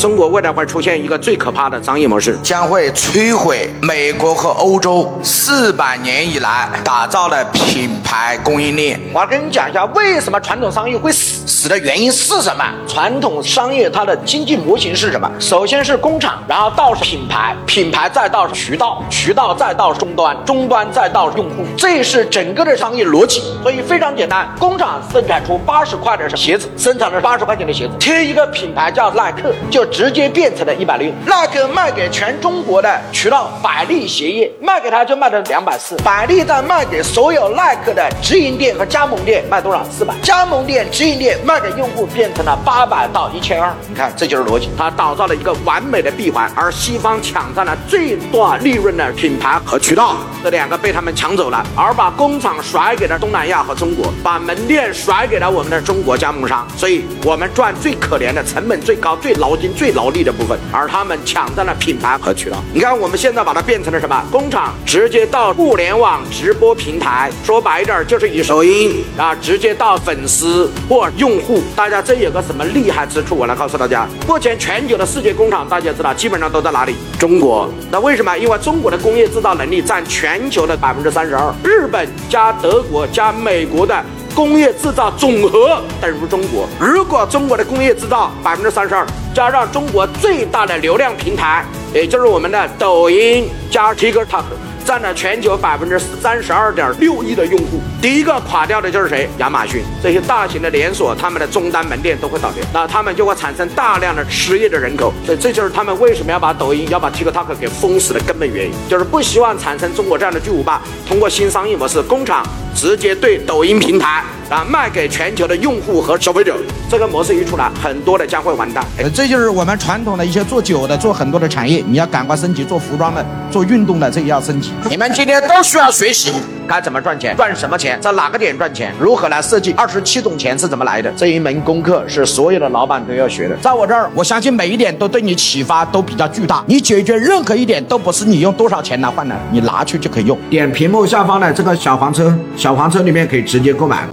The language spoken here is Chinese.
中国未来会出现一个最可怕的商业模式，将会摧毁美国和欧洲四百年以来打造的品牌供应链。我要跟你讲一下，为什么传统商业会死？死的原因是什么？传统商业它的经济模型是什么？首先是工厂，然后到品牌，品牌再到渠道，渠道再到终端，终端再到用户，这是整个的商业逻辑。所以非常简单，工厂生产出八十块的鞋子，生产了八十块钱的鞋子，贴一个品牌叫耐克，就直接变成了一百六。耐克卖给全中国的渠道，百利鞋业卖给他就卖了两百四，百利再卖给所有耐克的直营店和加盟店卖多少？四百，加盟店、直营店。卖给用户变成了八百到一千二，你看这就是逻辑，它打造了一个完美的闭环，而西方抢占了最大利润的品牌和渠道，这两个被他们抢走了，而把工厂甩给了东南亚和中国，把门店甩给了我们的中国加盟商，所以我们赚最可怜的成本最高、最劳金、最劳力的部分，而他们抢占了品牌和渠道。你看我们现在把它变成了什么？工厂直接到互联网直播平台，说白一点就是以抖音啊，直接到粉丝或用。户，大家这有个什么厉害之处？我来告诉大家，目前全球的世界工厂，大家知道基本上都在哪里？中国。那为什么？因为中国的工业制造能力占全球的百分之三十二，日本加德国加美国的工业制造总和等于中国。如果中国的工业制造百分之三十二，加上中国最大的流量平台，也就是我们的抖音加 TikTok。占了全球百分之三十二点六亿的用户，第一个垮掉的就是谁？亚马逊这些大型的连锁，他们的终端门店都会倒掉，那他们就会产生大量的失业的人口，所以这就是他们为什么要把抖音、要把 TikTok 给封死的根本原因，就是不希望产生中国这样的巨无霸，通过新商业模式，工厂直接对抖音平台。啊，卖给全球的用户和消费者，这个模式一出来，很多的将会完蛋。呃，这就是我们传统的一些做酒的、做很多的产业，你要赶快升级；做服装的、做运动的，这也要升级。你们今天都需要学习该怎么赚钱，赚什么钱，在哪个点赚钱，如何来设计二十七种钱是怎么来的？这一门功课是所有的老板都要学的。在我这儿，我相信每一点都对你启发都比较巨大。你解决任何一点都不是你用多少钱来换来，你拿去就可以用。点屏幕下方的这个小黄车，小黄车里面可以直接购买。